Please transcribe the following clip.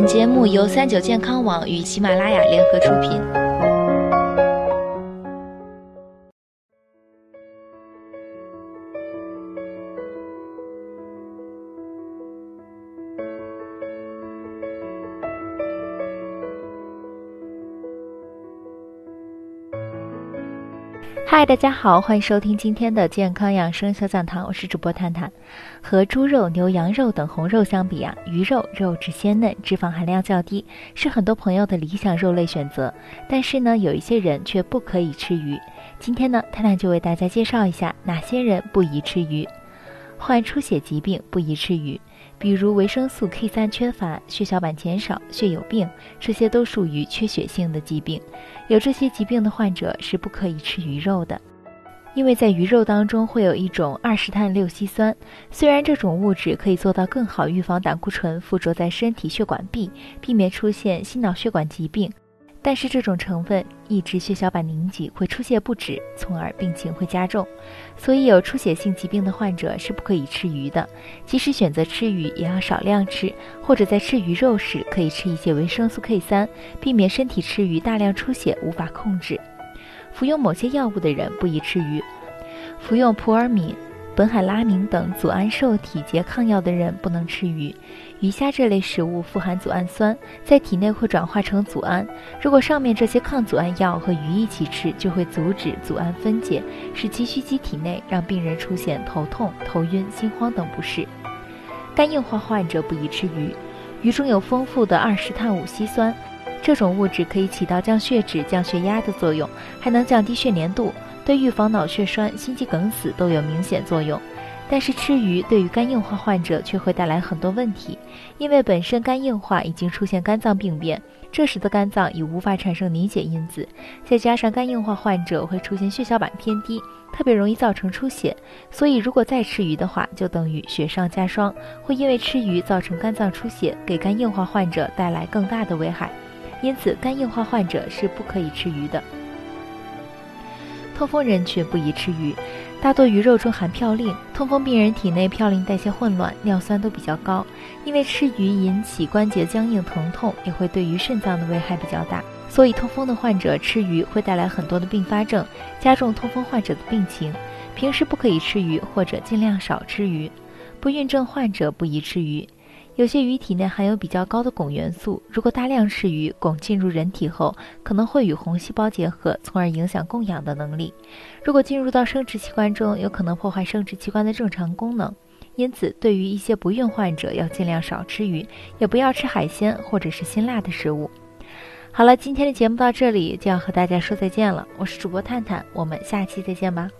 本节目由三九健康网与喜马拉雅联合出品。嗨，大家好，欢迎收听今天的健康养生小讲堂，我是主播探探。和猪肉、牛羊肉等红肉相比啊，鱼肉肉质鲜嫩，脂肪含量较低，是很多朋友的理想肉类选择。但是呢，有一些人却不可以吃鱼。今天呢，探探就为大家介绍一下哪些人不宜吃鱼。患出血疾病不宜吃鱼，比如维生素 K 三缺乏、血小板减少、血友病，这些都属于缺血性的疾病。有这些疾病的患者是不可以吃鱼肉的，因为在鱼肉当中会有一种二十碳六烯酸，虽然这种物质可以做到更好预防胆固醇附着在身体血管壁，避免出现心脑血管疾病。但是这种成分抑制血小板凝集，会出血不止，从而病情会加重。所以有出血性疾病的患者是不可以吃鱼的。即使选择吃鱼，也要少量吃，或者在吃鱼肉时可以吃一些维生素 K 三，避免身体吃鱼大量出血无法控制。服用某些药物的人不宜吃鱼。服用普尔敏。苯海拉明等组胺受体拮抗药的人不能吃鱼。鱼虾这类食物富含组氨酸，在体内会转化成组胺。如果上面这些抗组胺药和鱼一起吃，就会阻止组胺分解，使其蓄积体内，让病人出现头痛、头晕、心慌等不适。肝硬化患者不宜吃鱼。鱼中有丰富的二十碳五烯酸，这种物质可以起到降血脂、降血压的作用，还能降低血粘度。对预防脑血栓、心肌梗死都有明显作用，但是吃鱼对于肝硬化患者却会带来很多问题，因为本身肝硬化已经出现肝脏病变，这时的肝脏已无法产生凝血因子，再加上肝硬化患者会出现血小板偏低，特别容易造成出血，所以如果再吃鱼的话，就等于雪上加霜，会因为吃鱼造成肝脏出血，给肝硬化患者带来更大的危害，因此肝硬化患者是不可以吃鱼的。痛风人群不宜吃鱼，大多鱼肉中含嘌呤，痛风病人体内嘌呤代谢混乱，尿酸都比较高。因为吃鱼引起关节僵硬疼痛，也会对于肾脏的危害比较大，所以痛风的患者吃鱼会带来很多的并发症，加重痛风患者的病情。平时不可以吃鱼，或者尽量少吃鱼。不孕症患者不宜吃鱼。有些鱼体内含有比较高的汞元素，如果大量吃鱼，汞进入人体后，可能会与红细胞结合，从而影响供氧的能力。如果进入到生殖器官中，有可能破坏生殖器官的正常功能。因此，对于一些不孕患者，要尽量少吃鱼，也不要吃海鲜或者是辛辣的食物。好了，今天的节目到这里就要和大家说再见了。我是主播探探，我们下期再见吧。